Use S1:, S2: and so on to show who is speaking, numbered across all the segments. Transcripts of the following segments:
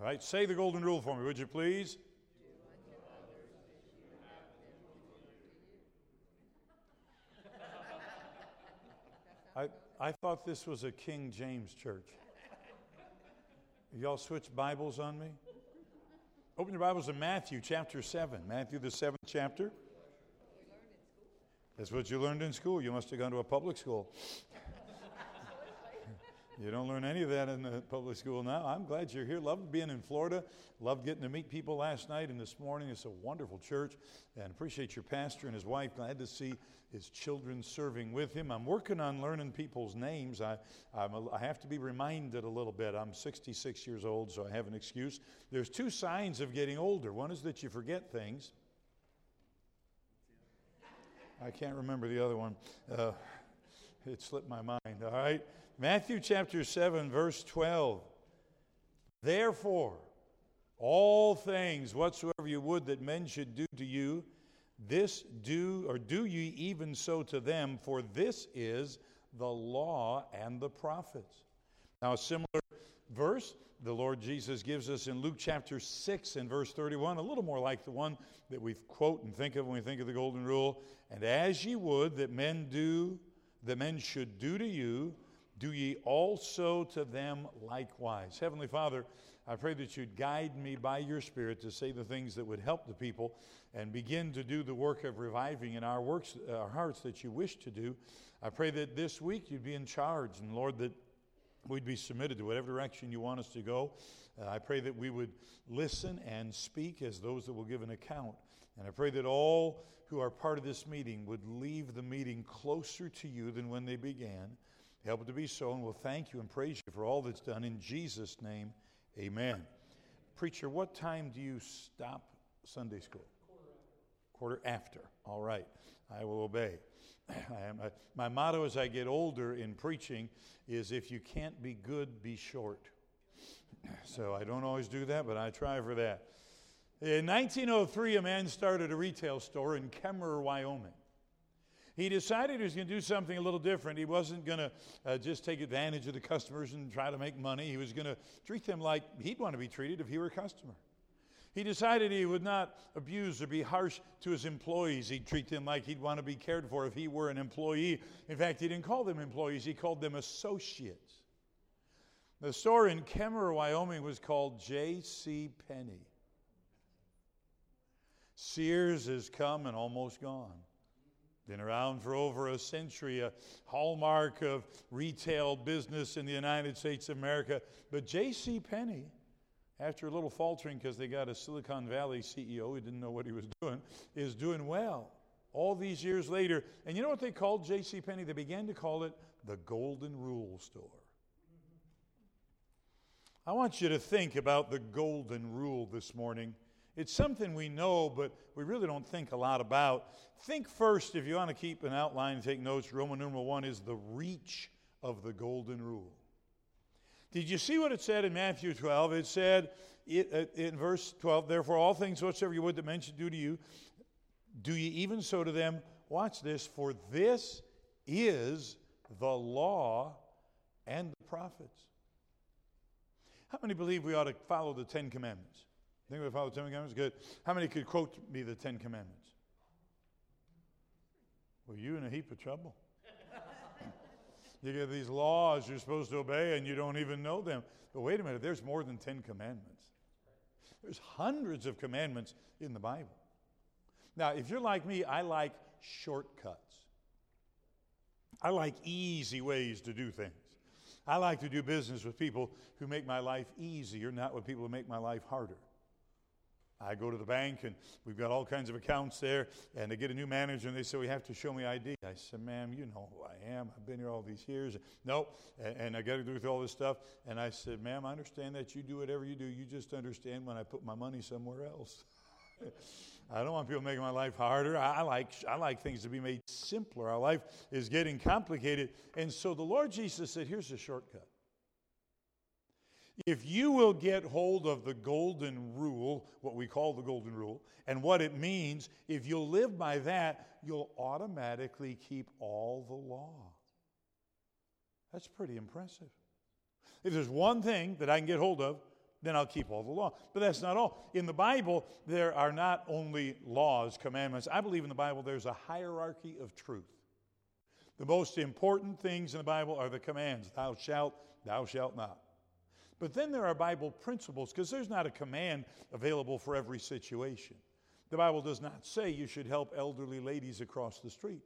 S1: All right, say the golden rule for me, would you please? I, I thought this was a King James church. Y'all switch Bibles on me? Open your Bibles to Matthew chapter 7. Matthew, the seventh chapter. That's what you learned in school. You must have gone to a public school. You don't learn any of that in the public school now. I'm glad you're here. Love being in Florida. Love getting to meet people last night and this morning. It's a wonderful church. And appreciate your pastor and his wife. Glad to see his children serving with him. I'm working on learning people's names. I have to be reminded a little bit. I'm 66 years old, so I have an excuse. There's two signs of getting older one is that you forget things. I can't remember the other one. Uh, it slipped my mind, all right? Matthew chapter 7, verse 12. Therefore, all things whatsoever you would that men should do to you, this do, or do ye even so to them, for this is the law and the prophets. Now, a similar verse the Lord Jesus gives us in Luke chapter 6 and verse 31, a little more like the one that we quote and think of when we think of the golden rule. And as ye would that men do, that men should do to you, do ye also to them likewise. Heavenly Father, I pray that you'd guide me by your Spirit to say the things that would help the people and begin to do the work of reviving in our works, our hearts that you wish to do. I pray that this week you'd be in charge, and Lord, that we'd be submitted to whatever direction you want us to go. Uh, I pray that we would listen and speak as those that will give an account. And I pray that all who are part of this meeting would leave the meeting closer to you than when they began. Help it to be so, and we'll thank you and praise you for all that's done. In Jesus' name, amen. Preacher, what time do you stop Sunday school? Quarter after. Quarter after. All right. I will obey. I am, uh, my motto as I get older in preaching is if you can't be good, be short. So I don't always do that, but I try for that. In 1903, a man started a retail store in Kemmerer, Wyoming. He decided he was going to do something a little different. He wasn't going to uh, just take advantage of the customers and try to make money. He was going to treat them like he'd want to be treated if he were a customer. He decided he would not abuse or be harsh to his employees. He'd treat them like he'd want to be cared for if he were an employee. In fact, he didn't call them employees, he called them associates. The store in Kemmerer, Wyoming was called J.C. Penney. Sears has come and almost gone. Been around for over a century, a hallmark of retail business in the United States of America. But J.C. Penney, after a little faltering because they got a Silicon Valley CEO who didn't know what he was doing, is doing well. All these years later, and you know what they called J.C. Penney? They began to call it the Golden Rule Store. I want you to think about the Golden Rule this morning. It's something we know, but we really don't think a lot about. Think first, if you want to keep an outline and take notes, Roman numeral one is the reach of the golden rule. Did you see what it said in Matthew 12? It said it, uh, in verse 12, therefore, all things whatsoever you would that men should do to you, do ye even so to them. Watch this, for this is the law and the prophets. How many believe we ought to follow the Ten Commandments? Think we follow the Ten Commandments? Good. How many could quote me the Ten Commandments? Well, you in a heap of trouble. you get these laws you're supposed to obey and you don't even know them. But wait a minute, there's more than Ten Commandments. There's hundreds of commandments in the Bible. Now, if you're like me, I like shortcuts. I like easy ways to do things. I like to do business with people who make my life easier, not with people who make my life harder. I go to the bank and we've got all kinds of accounts there, and they get a new manager and they say, We have to show me ID. I said, Ma'am, you know who I am. I've been here all these years. Nope. And, and I got to do with all this stuff. And I said, Ma'am, I understand that you do whatever you do. You just understand when I put my money somewhere else. I don't want people making my life harder. I, I, like, I like things to be made simpler. Our life is getting complicated. And so the Lord Jesus said, Here's a shortcut. If you will get hold of the golden rule, what we call the golden rule, and what it means, if you'll live by that, you'll automatically keep all the law. That's pretty impressive. If there's one thing that I can get hold of, then I'll keep all the law. But that's not all. In the Bible, there are not only laws, commandments. I believe in the Bible there's a hierarchy of truth. The most important things in the Bible are the commands thou shalt, thou shalt not. But then there are Bible principles because there's not a command available for every situation. The Bible does not say you should help elderly ladies across the street.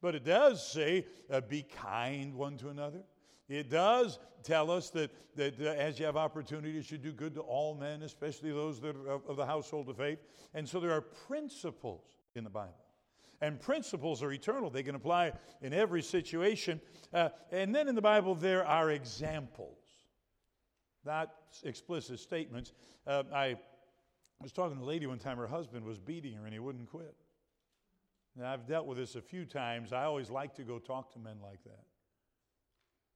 S1: But it does say, uh, be kind one to another. It does tell us that, that uh, as you have opportunity, you should do good to all men, especially those that are of, of the household of faith. And so there are principles in the Bible. And principles are eternal, they can apply in every situation. Uh, and then in the Bible, there are examples, not explicit statements. Uh, I was talking to a lady one time, her husband was beating her and he wouldn't quit. Now, I've dealt with this a few times. I always like to go talk to men like that.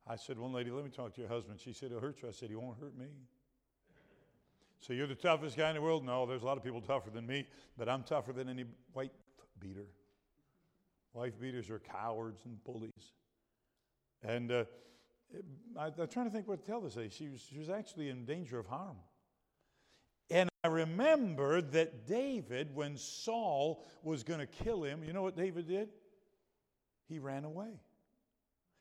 S1: I said, One lady, let me talk to your husband. She said, He'll hurt you. I said, He won't hurt me. So you're the toughest guy in the world? No, there's a lot of people tougher than me, but I'm tougher than any white beater. Wife beaters are cowards and bullies. And uh, I, am trying to think what to tell this. She was, she was actually in danger of harm. And I remember that David, when Saul was going to kill him, you know what David did? He ran away.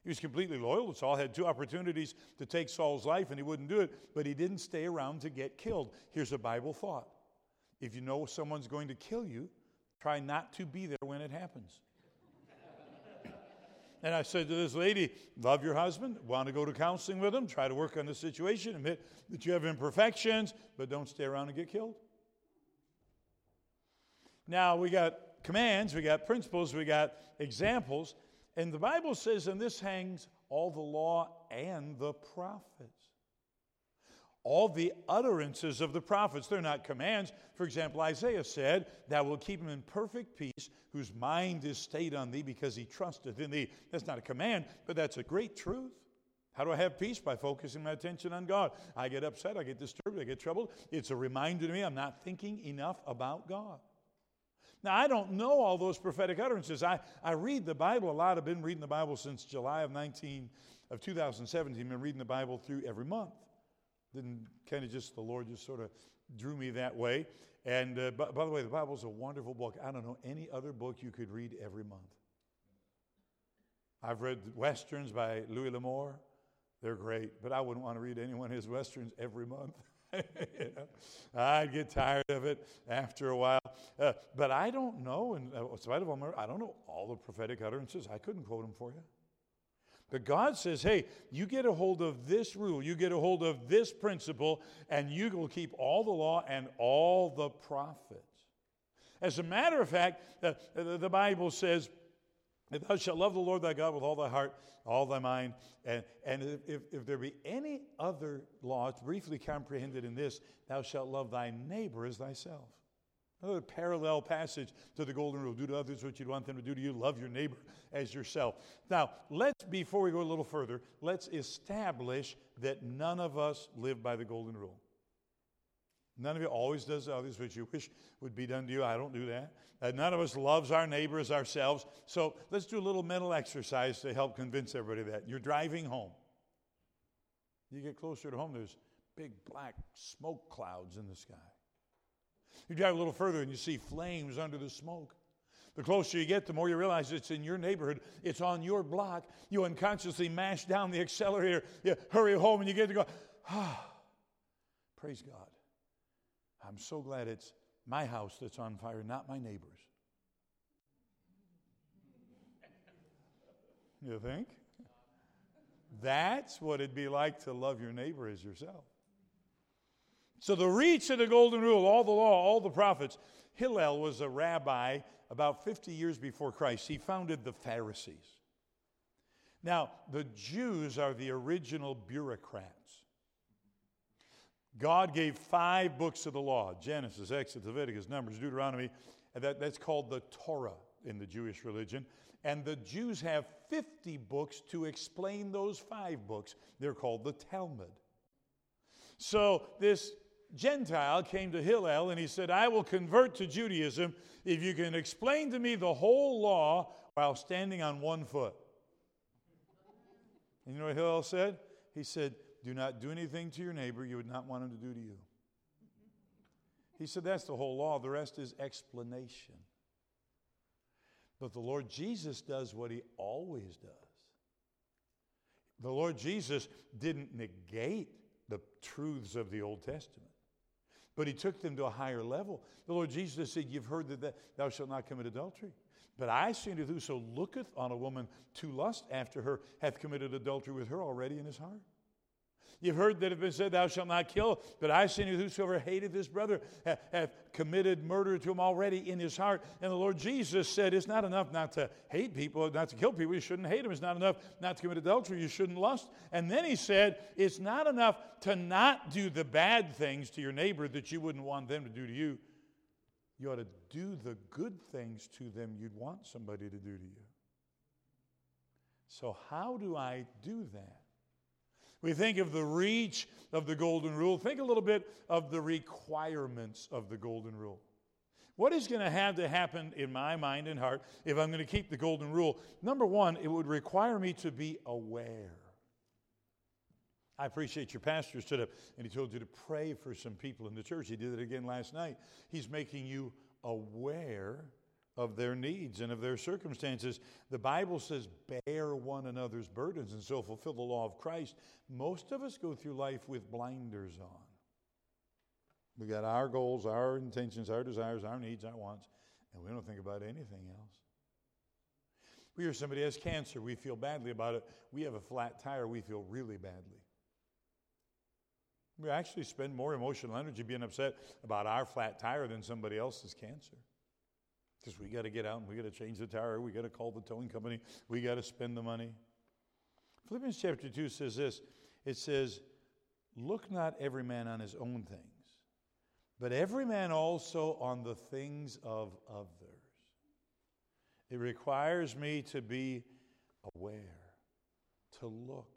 S1: He was completely loyal to Saul, had two opportunities to take Saul's life, and he wouldn't do it, but he didn't stay around to get killed. Here's a Bible thought if you know someone's going to kill you, try not to be there when it happens. And I said to this lady, Love your husband, want to go to counseling with him, try to work on the situation, admit that you have imperfections, but don't stay around and get killed. Now, we got commands, we got principles, we got examples. And the Bible says, and this hangs all the law and the prophets. All the utterances of the prophets, they're not commands. For example, Isaiah said, Thou wilt keep him in perfect peace, whose mind is stayed on thee because he trusteth in thee. That's not a command, but that's a great truth. How do I have peace? By focusing my attention on God. I get upset, I get disturbed, I get troubled. It's a reminder to me I'm not thinking enough about God. Now, I don't know all those prophetic utterances. I, I read the Bible a lot. I've been reading the Bible since July of 19 of 2017. I've been reading the Bible through every month. Then kind of just the Lord just sort of drew me that way. And uh, by, by the way, the Bible is a wonderful book. I don't know any other book you could read every month. I've read westerns by Louis L'Amour. They're great, but I wouldn't want to read any one of his westerns every month. you know, I'd get tired of it after a while. Uh, but I don't know, in uh, spite of all my, I don't know all the prophetic utterances. I couldn't quote them for you. But God says, hey, you get a hold of this rule, you get a hold of this principle, and you will keep all the law and all the prophets. As a matter of fact, uh, the Bible says, Thou shalt love the Lord thy God with all thy heart, all thy mind. And, and if, if there be any other law, briefly comprehended in this thou shalt love thy neighbor as thyself. Another parallel passage to the golden rule do to others what you'd want them to do to you, love your neighbor as yourself. Now, let's, before we go a little further, let's establish that none of us live by the golden rule. None of you always does others what you wish would be done to you. I don't do that. Uh, none of us loves our neighbors ourselves. So let's do a little mental exercise to help convince everybody that. You're driving home. You get closer to home, there's big black smoke clouds in the sky. You drive a little further and you see flames under the smoke. The closer you get, the more you realize it's in your neighborhood, it's on your block. You unconsciously mash down the accelerator, you hurry home, and you get to go, ah, praise God. I'm so glad it's my house that's on fire, not my neighbor's. You think? That's what it'd be like to love your neighbor as yourself. So, the reach of the Golden Rule, all the law, all the prophets. Hillel was a rabbi about 50 years before Christ. He founded the Pharisees. Now, the Jews are the original bureaucrats. God gave five books of the law Genesis, Exodus, Leviticus, Numbers, Deuteronomy. That, that's called the Torah in the Jewish religion. And the Jews have 50 books to explain those five books. They're called the Talmud. So this Gentile came to Hillel and he said, I will convert to Judaism if you can explain to me the whole law while standing on one foot. And you know what Hillel said? He said, Do not do anything to your neighbor you would not want him to do to you. He said, That's the whole law. The rest is explanation. But the Lord Jesus does what he always does. The Lord Jesus didn't negate the truths of the Old Testament, but he took them to a higher level. The Lord Jesus said, You've heard that thou shalt not commit adultery. But I say unto whoso looketh on a woman to lust after her hath committed adultery with her already in his heart. You've heard that it has been said, Thou shalt not kill. But I say unto whosoever hated his brother hath, hath committed murder to him already in his heart. And the Lord Jesus said, It's not enough not to hate people, not to kill people. You shouldn't hate them. It's not enough not to commit adultery. You shouldn't lust. And then he said, It's not enough to not do the bad things to your neighbor that you wouldn't want them to do to you. You ought to do the good things to them you'd want somebody to do to you. So, how do I do that? We think of the reach of the Golden Rule. Think a little bit of the requirements of the Golden Rule. What is going to have to happen in my mind and heart if I'm going to keep the Golden Rule? Number one, it would require me to be aware. I appreciate your pastor stood up and he told you to pray for some people in the church. He did it again last night. He's making you aware of their needs and of their circumstances. The Bible says, bear one another's burdens and so fulfill the law of Christ. Most of us go through life with blinders on. We got our goals, our intentions, our desires, our needs, our wants, and we don't think about anything else. We hear somebody has cancer, we feel badly about it. We have a flat tire, we feel really badly. We actually spend more emotional energy being upset about our flat tire than somebody else's cancer. Because we got to get out and we got to change the tire, we got to call the towing company, we got to spend the money. Philippians chapter 2 says this it says, Look not every man on his own things, but every man also on the things of others. It requires me to be aware, to look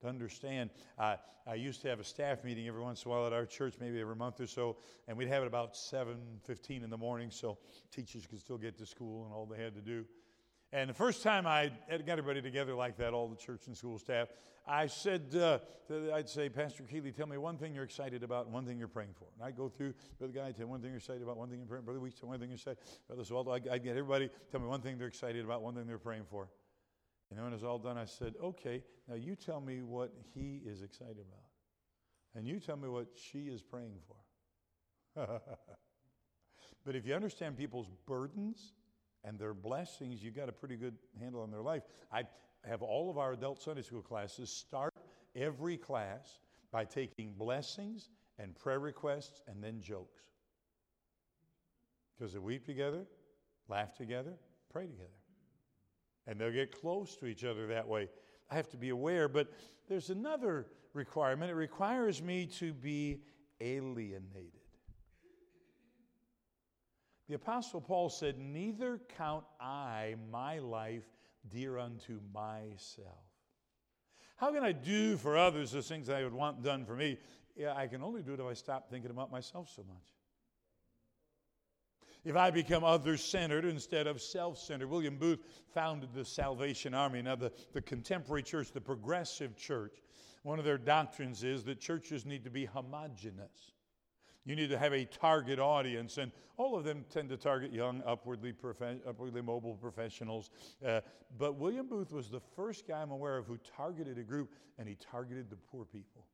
S1: to understand. Uh, I used to have a staff meeting every once in a while at our church, maybe every month or so, and we'd have it about 7.15 in the morning so teachers could still get to school and all they had to do. And the first time I got everybody together like that, all the church and school staff, I said, uh, I'd say, Pastor Keeley, tell me one thing you're excited about and one thing you're praying for. And I'd go through, Brother Guy, tell me one thing you're excited about, one thing you're praying for. Brother Weeks, tell me one thing you're excited Brother Swaldo, I'd get everybody, tell me one thing they're excited about, one thing they're praying for. And then when it was all done, I said, okay, now you tell me what he is excited about. And you tell me what she is praying for. but if you understand people's burdens and their blessings, you've got a pretty good handle on their life. I have all of our adult Sunday school classes start every class by taking blessings and prayer requests and then jokes. Because they weep together, laugh together, pray together and they'll get close to each other that way. I have to be aware, but there's another requirement. It requires me to be alienated. The Apostle Paul said, Neither count I my life dear unto myself. How can I do for others the things I would want done for me? Yeah, I can only do it if I stop thinking about myself so much if I become other centered instead of self centered. William Booth founded the Salvation Army. Now, the, the contemporary church, the progressive church, one of their doctrines is that churches need to be homogenous. You need to have a target audience, and all of them tend to target young, upwardly, upwardly mobile professionals. Uh, but William Booth was the first guy I'm aware of who targeted a group, and he targeted the poor people.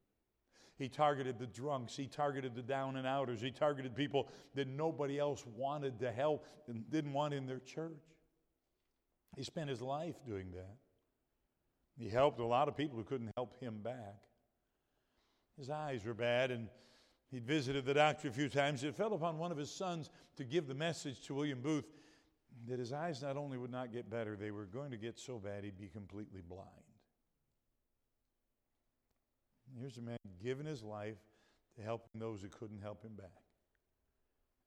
S1: He targeted the drunks. He targeted the down and outers. He targeted people that nobody else wanted to help and didn't want in their church. He spent his life doing that. He helped a lot of people who couldn't help him back. His eyes were bad, and he'd visited the doctor a few times. It fell upon one of his sons to give the message to William Booth that his eyes not only would not get better, they were going to get so bad he'd be completely blind. Here's a man giving his life to helping those who couldn't help him back.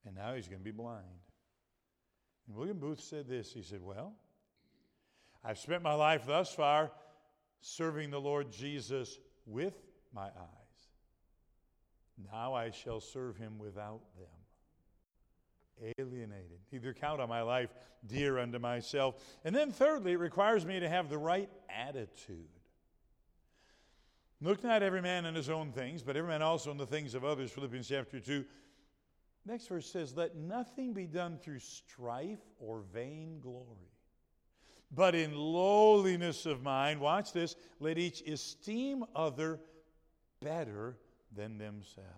S1: And now he's going to be blind. And William Booth said this He said, Well, I've spent my life thus far serving the Lord Jesus with my eyes. Now I shall serve him without them. Alienated. Neither count on my life dear unto myself. And then, thirdly, it requires me to have the right attitude. Look not every man in his own things, but every man also in the things of others. Philippians chapter 2. Next verse says, Let nothing be done through strife or vain glory, but in lowliness of mind, watch this, let each esteem other better than themselves.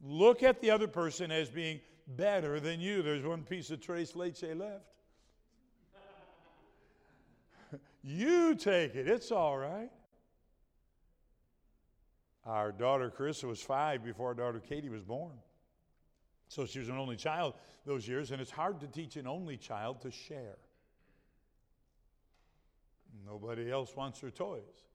S1: Look at the other person as being better than you. There's one piece of tres leche left. You take it, it's all right. Our daughter Carissa was five before our daughter Katie was born. So she was an only child those years, and it's hard to teach an only child to share. Nobody else wants her toys.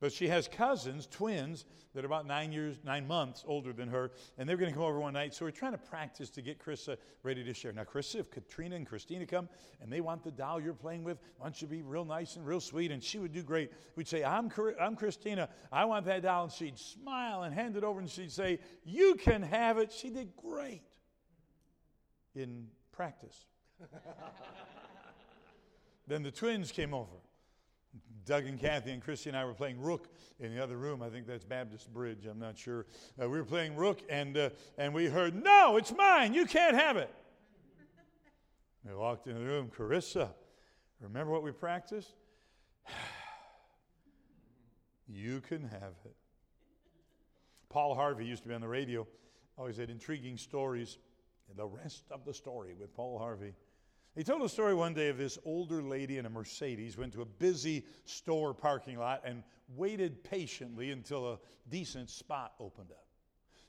S1: But she has cousins, twins, that are about nine years, nine months older than her, and they're going to come over one night. So we're trying to practice to get Krista ready to share. Now, Krista, if Katrina and Christina come and they want the doll you're playing with, why don't you be real nice and real sweet? And she would do great. We'd say, I'm, I'm Christina. I want that doll. And she'd smile and hand it over, and she'd say, You can have it. She did great in practice. then the twins came over. Doug and Kathy and Christy and I were playing Rook in the other room. I think that's Baptist Bridge. I'm not sure. Uh, we were playing Rook, and uh, and we heard, "No, it's mine. You can't have it." we walked in the room. Carissa, remember what we practiced? you can have it. Paul Harvey used to be on the radio. Always had intriguing stories. The rest of the story with Paul Harvey. He told a story one day of this older lady in a Mercedes went to a busy store parking lot and waited patiently until a decent spot opened up.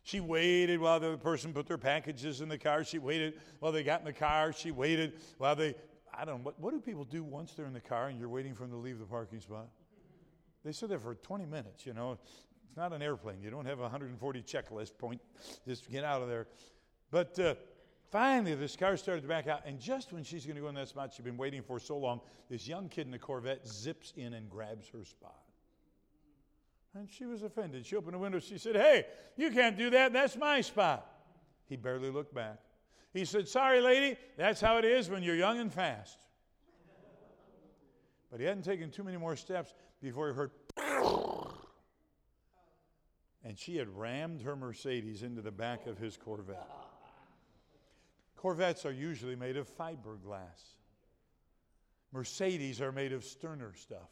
S1: She waited while the person put their packages in the car. She waited while they got in the car. She waited while they, I don't know, what, what do people do once they're in the car and you're waiting for them to leave the parking spot? They sit there for 20 minutes, you know. It's not an airplane. You don't have a 140 checklist point. Just get out of there. But uh, Finally, this car started to back out, and just when she's going to go in that spot she's been waiting for so long, this young kid in the Corvette zips in and grabs her spot. And she was offended. She opened the window. She said, Hey, you can't do that. That's my spot. He barely looked back. He said, Sorry, lady. That's how it is when you're young and fast. But he hadn't taken too many more steps before he heard, and she had rammed her Mercedes into the back of his Corvette. Corvettes are usually made of fiberglass. Mercedes are made of sterner stuff.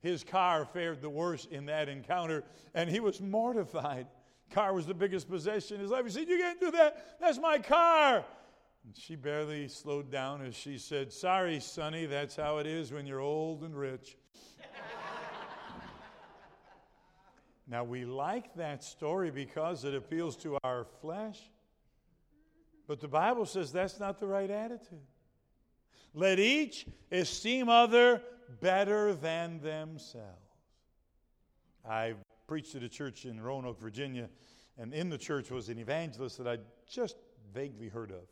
S1: His car fared the worst in that encounter, and he was mortified. Car was the biggest possession in his life. He said, You can't do that. That's my car. And she barely slowed down as she said, Sorry, Sonny, that's how it is when you're old and rich. now, we like that story because it appeals to our flesh. But the Bible says that's not the right attitude. Let each esteem other better than themselves. I preached at a church in Roanoke, Virginia, and in the church was an evangelist that I just vaguely heard of.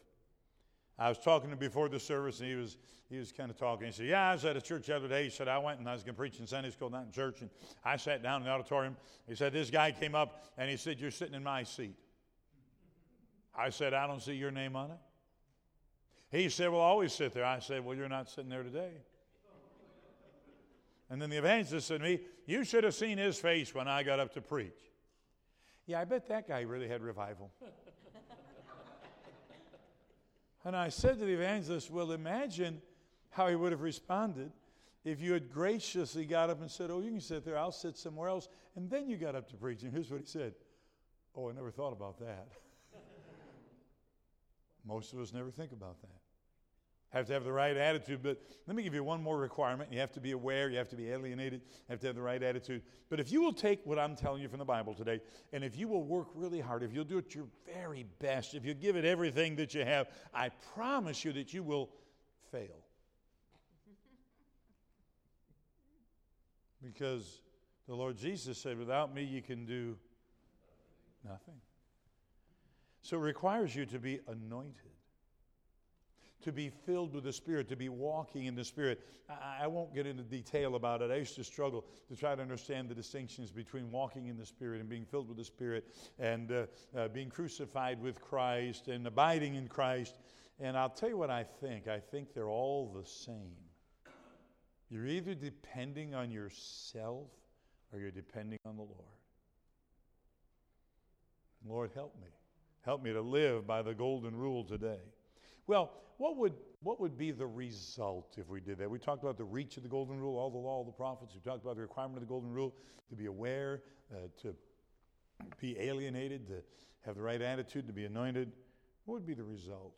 S1: I was talking to him before the service, and he was he was kind of talking. He said, "Yeah, I was at a church the other day." He said, "I went and I was going to preach in Sunday school, not in church." And I sat down in the auditorium. He said, "This guy came up and he said, "You're sitting in my seat." I said, I don't see your name on it. He said, Well, I always sit there. I said, Well, you're not sitting there today. And then the evangelist said to me, You should have seen his face when I got up to preach. Yeah, I bet that guy really had revival. and I said to the evangelist, Well, imagine how he would have responded if you had graciously got up and said, Oh, you can sit there, I'll sit somewhere else. And then you got up to preach. And here's what he said Oh, I never thought about that. Most of us never think about that. Have to have the right attitude, but let me give you one more requirement. You have to be aware, you have to be alienated, you have to have the right attitude. But if you will take what I'm telling you from the Bible today, and if you will work really hard, if you'll do it your very best, if you give it everything that you have, I promise you that you will fail. because the Lord Jesus said, Without me, you can do nothing. So it requires you to be anointed, to be filled with the Spirit, to be walking in the Spirit. I, I, won't get into detail about it. I used to struggle to try to understand the distinctions between walking in the Spirit and being filled with the Spirit and uh, uh, being crucified with Christ and abiding in Christ. And I'll tell you what I think I think they're all the same. You're either depending on yourself or you're depending on the Lord. Lord, help me. Help me to live by the golden rule today. Well, what would, what would be the result if we did that? We talked about the reach of the golden rule, all the law, all the prophets. We talked about the requirement of the golden rule to be aware, uh, to be alienated, to have the right attitude, to be anointed. What would be the result?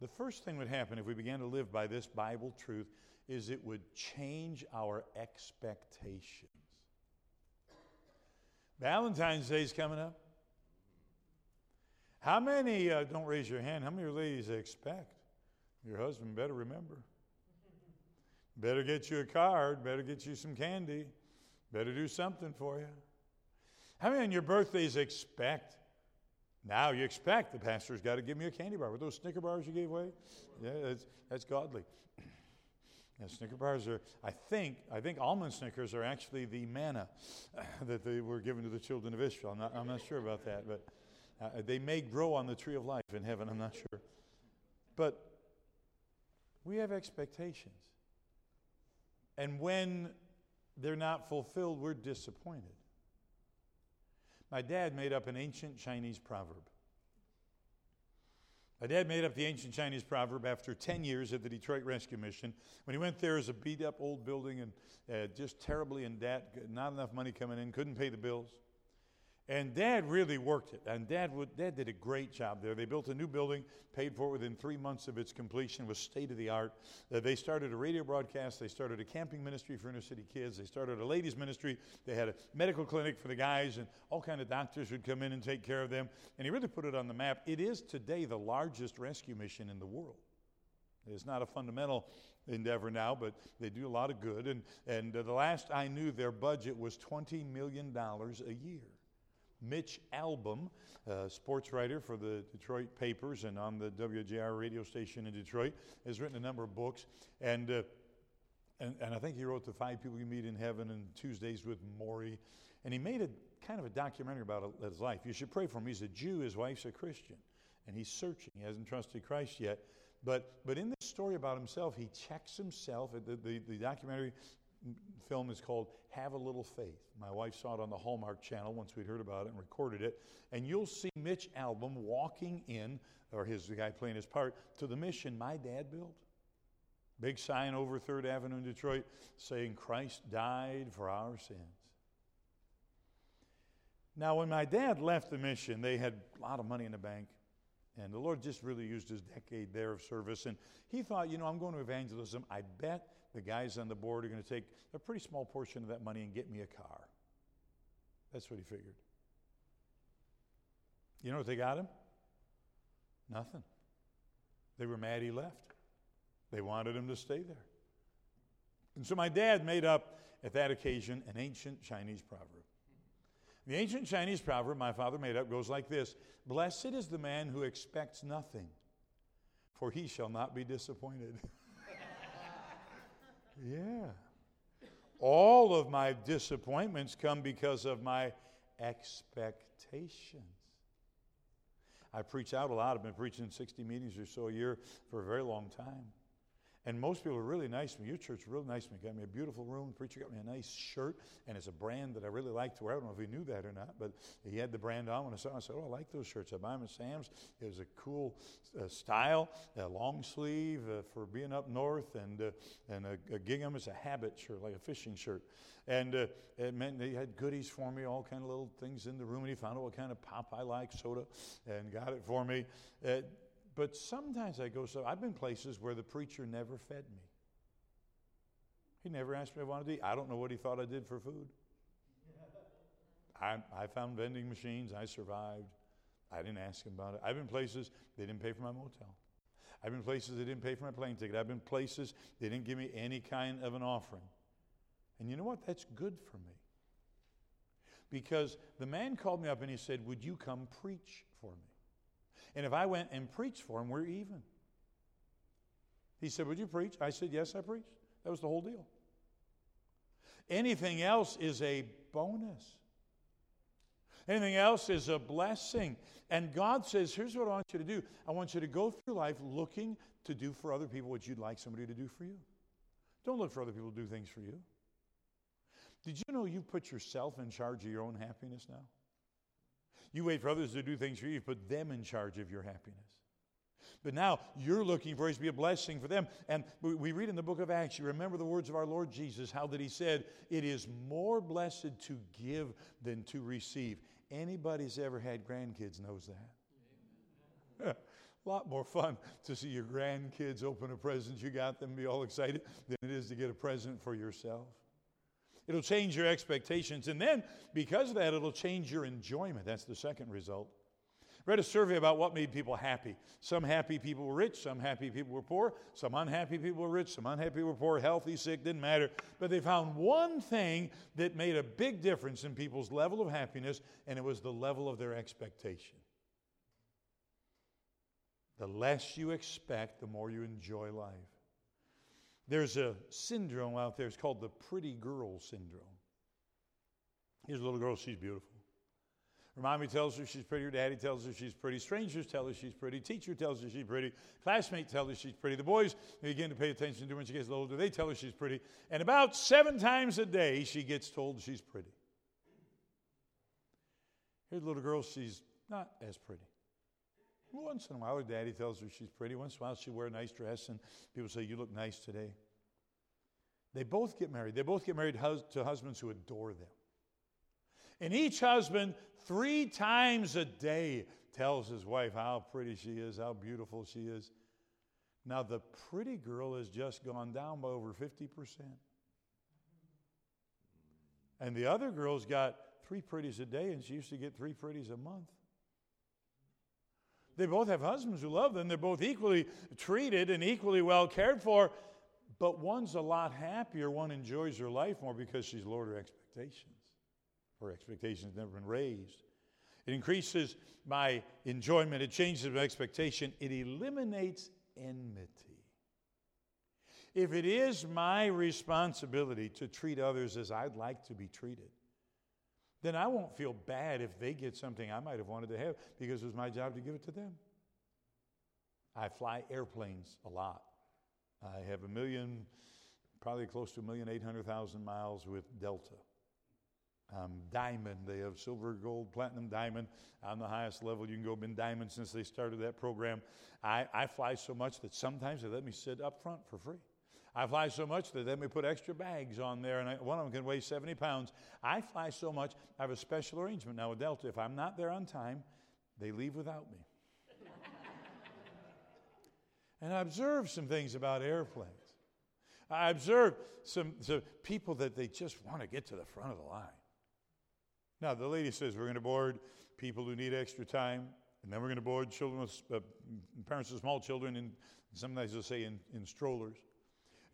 S1: The first thing would happen if we began to live by this Bible truth is it would change our expectations. Valentine's Day is coming up. How many, uh, don't raise your hand, how many ladies expect? Your husband better remember. Better get you a card, better get you some candy, better do something for you. How many on your birthdays expect? Now you expect the pastor's got to give me a candy bar. With those Snicker bars you gave away? Yeah, that's, that's godly. Snicker bars are, I think, I think almond Snickers are actually the manna that they were given to the children of Israel. I'm not, I'm not sure about that, but uh, they may grow on the tree of life in heaven, I'm not sure. But we have expectations. And when they're not fulfilled, we're disappointed. My dad made up an ancient Chinese proverb. My dad made up the ancient Chinese proverb after 10 years at the Detroit Rescue Mission. When he went there, was a beat up old building and uh, just terribly in debt, not enough money coming in, couldn't pay the bills. And Dad really worked it. And Dad, would, Dad did a great job there. They built a new building, paid for it within three months of its completion, was state of the art. Uh, they started a radio broadcast. They started a camping ministry for inner city kids. They started a ladies ministry. They had a medical clinic for the guys, and all kind of doctors would come in and take care of them. And he really put it on the map. It is today the largest rescue mission in the world. It's not a fundamental endeavor now, but they do a lot of good. And, and uh, the last I knew, their budget was $20 million a year. Mitch Albom, sports writer for the Detroit papers and on the WJR radio station in Detroit, has written a number of books. And, uh, and, and I think he wrote The Five People You Meet in Heaven and Tuesdays with Morrie. And he made a kind of a documentary about his life. You should pray for him. He's a Jew, his wife's a Christian, and he's searching. He hasn't trusted Christ yet. But, but in this story about himself, he checks himself. The, the, the documentary film is called Have a Little Faith. My wife saw it on the Hallmark channel once we'd heard about it and recorded it. And you'll see Mitch Albom walking in, or his the guy playing his part, to the mission my dad built. Big sign over 3rd Avenue in Detroit saying, Christ died for our sins. Now, when my dad left the mission, they had a lot of money in the bank. And the Lord just really used his decade there of service. And he thought, you know, I'm going to evangelism. I bet the guys on the board are going to take a pretty small portion of that money and get me a car. That's what he figured. You know what they got him? Nothing. They were mad he left. They wanted him to stay there. And so my dad made up, at that occasion, an ancient Chinese proverb. The ancient Chinese proverb my father made up goes like this Blessed is the man who expects nothing, for he shall not be disappointed. Yeah. All of my disappointments come because of my expectations. I preach out a lot. I've been preaching 60 meetings or so a year for a very long time. And most people are really nice to me. Your church is really nice to me. Got me a beautiful room. The preacher got me a nice shirt, and it's a brand that I really like to wear. I don't know if he knew that or not, but he had the brand on when I saw. It. I said, "Oh, I like those shirts. I buy them at Sam's. It was a cool uh, style, a long sleeve uh, for being up north, and uh, and a, a, gingham is a habit shirt, like a fishing shirt. And uh, it meant they had goodies for me, all kind of little things in the room. And he found out what kind of pop I like, soda, and got it for me. Uh, but sometimes I go so I've been places where the preacher never fed me. He never asked me if I wanted to eat. I don't know what he thought I did for food. I, I found vending machines. I survived. I didn't ask him about it. I've been places they didn't pay for my motel. I've been places they didn't pay for my plane ticket. I've been places they didn't give me any kind of an offering. And you know what? That's good for me. Because the man called me up and he said, Would you come preach for me? And if I went and preached for him, we're even. He said, Would you preach? I said, Yes, I preached. That was the whole deal. Anything else is a bonus. Anything else is a blessing. And God says, Here's what I want you to do I want you to go through life looking to do for other people what you'd like somebody to do for you. Don't look for other people to do things for you. Did you know you put yourself in charge of your own happiness now? You wait for others to do things for you, you put them in charge of your happiness. But now you're looking for it to be a blessing for them. And we read in the book of Acts, you remember the words of our Lord Jesus, how that he said, It is more blessed to give than to receive. Anybody's ever had grandkids knows that. a lot more fun to see your grandkids open a present you got them, be all excited, than it is to get a present for yourself. It'll change your expectations. And then, because of that, it'll change your enjoyment. That's the second result. Read a survey about what made people happy. Some happy people were rich, some happy people were poor, some unhappy people were rich, some unhappy people were poor, healthy, sick, didn't matter. But they found one thing that made a big difference in people's level of happiness, and it was the level of their expectation. The less you expect, the more you enjoy life. There's a syndrome out there, it's called the pretty girl syndrome. Here's a little girl, she's beautiful. Her mommy tells her she's pretty, her daddy tells her she's pretty, strangers tell her she's pretty, teacher tells her she's pretty, classmate tells her she's pretty. The boys begin to pay attention to her when she gets a little older, they tell her she's pretty. And about seven times a day, she gets told she's pretty. Here's a little girl, she's not as pretty. Once in a while, her daddy tells her she's pretty. Once in a while, she wear a nice dress, and people say, You look nice today. They both get married. They both get married to husbands who adore them. And each husband, three times a day, tells his wife how pretty she is, how beautiful she is. Now, the pretty girl has just gone down by over 50%. And the other girl's got three pretties a day, and she used to get three pretties a month. They both have husbands who love them. They're both equally treated and equally well cared for. But one's a lot happier. One enjoys her life more because she's lowered her expectations. Her expectations never been raised. It increases my enjoyment. It changes my expectation. It eliminates enmity. If it is my responsibility to treat others as I'd like to be treated, then I won't feel bad if they get something I might have wanted to have because it was my job to give it to them. I fly airplanes a lot. I have a million, probably close to a million eight hundred thousand miles with Delta. Um, diamond, they have silver, gold, platinum, diamond. On the highest level, you can go been diamond since they started that program. I, I fly so much that sometimes they let me sit up front for free. I fly so much that they me put extra bags on there, and I, one of them can weigh 70 pounds. I fly so much, I have a special arrangement now with Delta. If I'm not there on time, they leave without me. and I observe some things about airplanes. I observe some, some people that they just want to get to the front of the line. Now, the lady says we're going to board people who need extra time, and then we're going to board children with uh, parents of small children, and sometimes they'll say in, in strollers.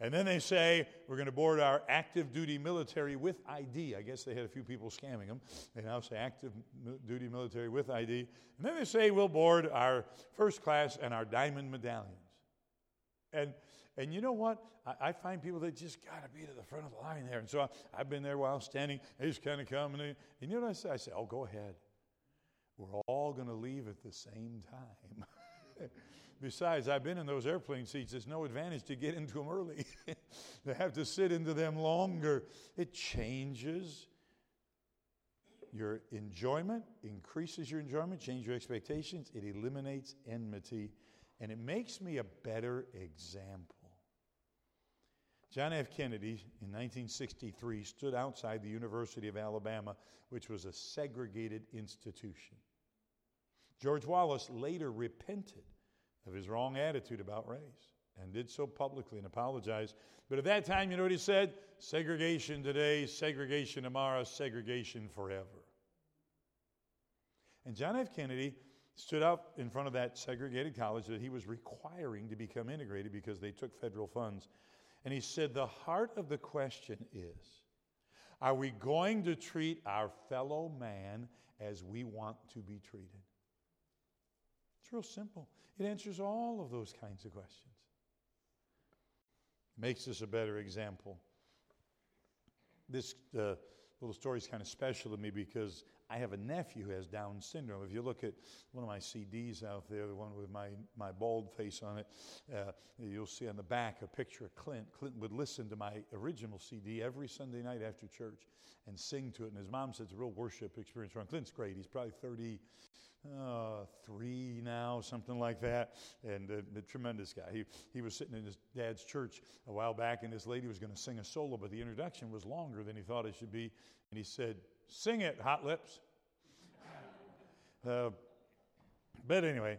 S1: And then they say, we're going to board our active duty military with ID. I guess they had a few people scamming them. They now say active duty military with ID. And then they say, we'll board our first class and our diamond medallions. And, and you know what? I, I find people that just got to be to the front of the line there. And so I, have been there while standing. They just kind of come. And, they, and you know what I say? I say, oh, go ahead. We're all going to leave at the same time. Besides, I've been in those airplane seats. It's no advantage to get into them early. to have to sit into them longer. It changes your enjoyment, increases your enjoyment, changes your expectations. It eliminates enmity, and it makes me a better example. John F. Kennedy in 1963 stood outside the University of Alabama, which was a segregated institution. George Wallace later repented of his wrong attitude about race and did so publicly and apologized. But at that time, you know what he said? Segregation today, segregation tomorrow, segregation forever. And John F. Kennedy stood up in front of that segregated college that he was requiring to become integrated because they took federal funds. And he said, The heart of the question is Are we going to treat our fellow man as we want to be treated? It's real simple. It answers all of those kinds of questions. It Makes us a better example. This uh, little story is kind of special to me because I have a nephew who has Down syndrome. If you look at one of my CDs out there, the one with my, my bald face on it, uh, you'll see on the back a picture of Clint. Clint would listen to my original CD every Sunday night after church and sing to it. And his mom said it's a real worship experience around. Clint's great. He's probably 30, uh, now, something like that, and uh, a tremendous guy. He, he was sitting in his dad's church a while back, and this lady was going to sing a solo, but the introduction was longer than he thought it should be, and he said, Sing it, Hot Lips. Uh, but anyway,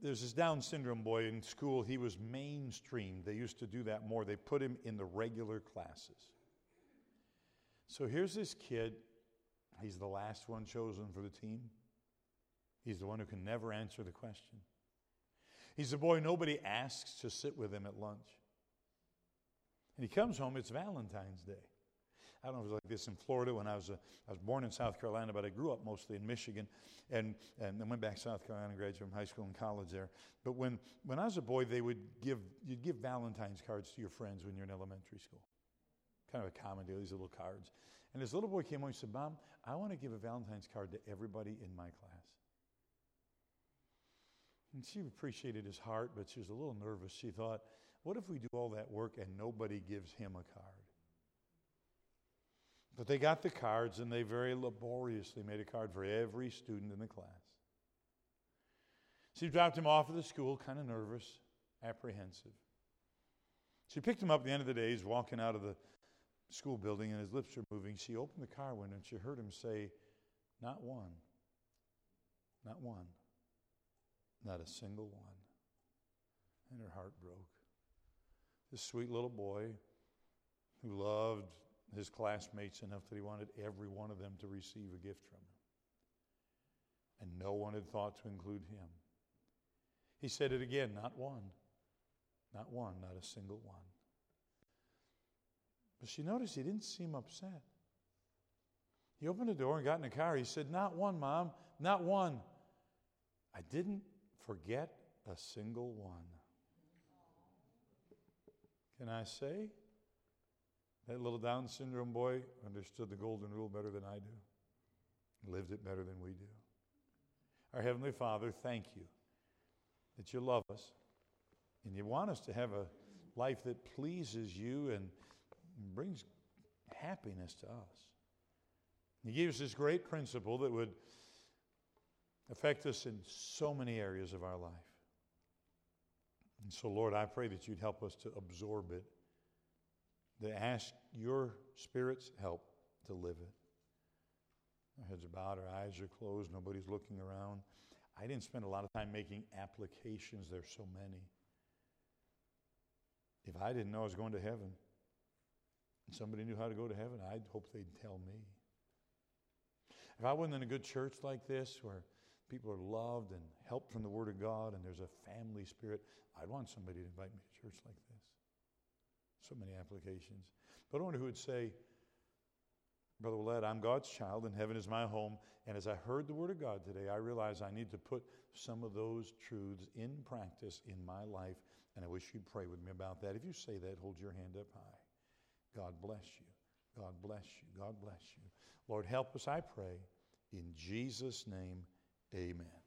S1: there's this Down syndrome boy in school. He was mainstream. They used to do that more. They put him in the regular classes. So here's this kid. He's the last one chosen for the team. He's the one who can never answer the question. He's the boy nobody asks to sit with him at lunch. And he comes home, it's Valentine's Day. I don't know if it was like this in Florida when I was, a, I was born in South Carolina, but I grew up mostly in Michigan and, and then went back to South Carolina, graduated from high school and college there. But when, when I was a boy, they would give, you'd give Valentine's cards to your friends when you're in elementary school. Kind of a common deal, these little cards. And this little boy came home and said, Mom, I want to give a Valentine's card to everybody in my class. And she appreciated his heart, but she was a little nervous. She thought, what if we do all that work and nobody gives him a card? But they got the cards and they very laboriously made a card for every student in the class. She dropped him off at the school, kind of nervous, apprehensive. She picked him up at the end of the day. He's walking out of the school building and his lips are moving. She opened the car window and she heard him say, Not one. Not one. Not a single one. And her heart broke. This sweet little boy who loved his classmates enough that he wanted every one of them to receive a gift from him. And no one had thought to include him. He said it again not one. Not one, not a single one. But she noticed he didn't seem upset. He opened the door and got in the car. He said, Not one, Mom, not one. I didn't forget a single one. Can I say? That little Down syndrome boy understood the golden rule better than I do, lived it better than we do. Our Heavenly Father, thank you that you love us and you want us to have a life that pleases you and brings happiness to us. He gave us this great principle that would affect us in so many areas of our life. And so, Lord, I pray that you'd help us to absorb it, to ask your Spirit's help to live it. Our heads are bowed, our eyes are closed, nobody's looking around. I didn't spend a lot of time making applications, there's so many. If I didn't know I was going to heaven, and somebody knew how to go to heaven, I'd hope they'd tell me. If I wasn't in a good church like this where people are loved and helped from the Word of God and there's a family spirit, I'd want somebody to invite me to church like this. So many applications. But I wonder who would say, Brother Willett, I'm God's child and heaven is my home. And as I heard the Word of God today, I realized I need to put some of those truths in practice in my life. And I wish you'd pray with me about that. If you say that, hold your hand up high. God bless you. God bless you. God bless you. Lord, help us, I pray. In Jesus' name, amen.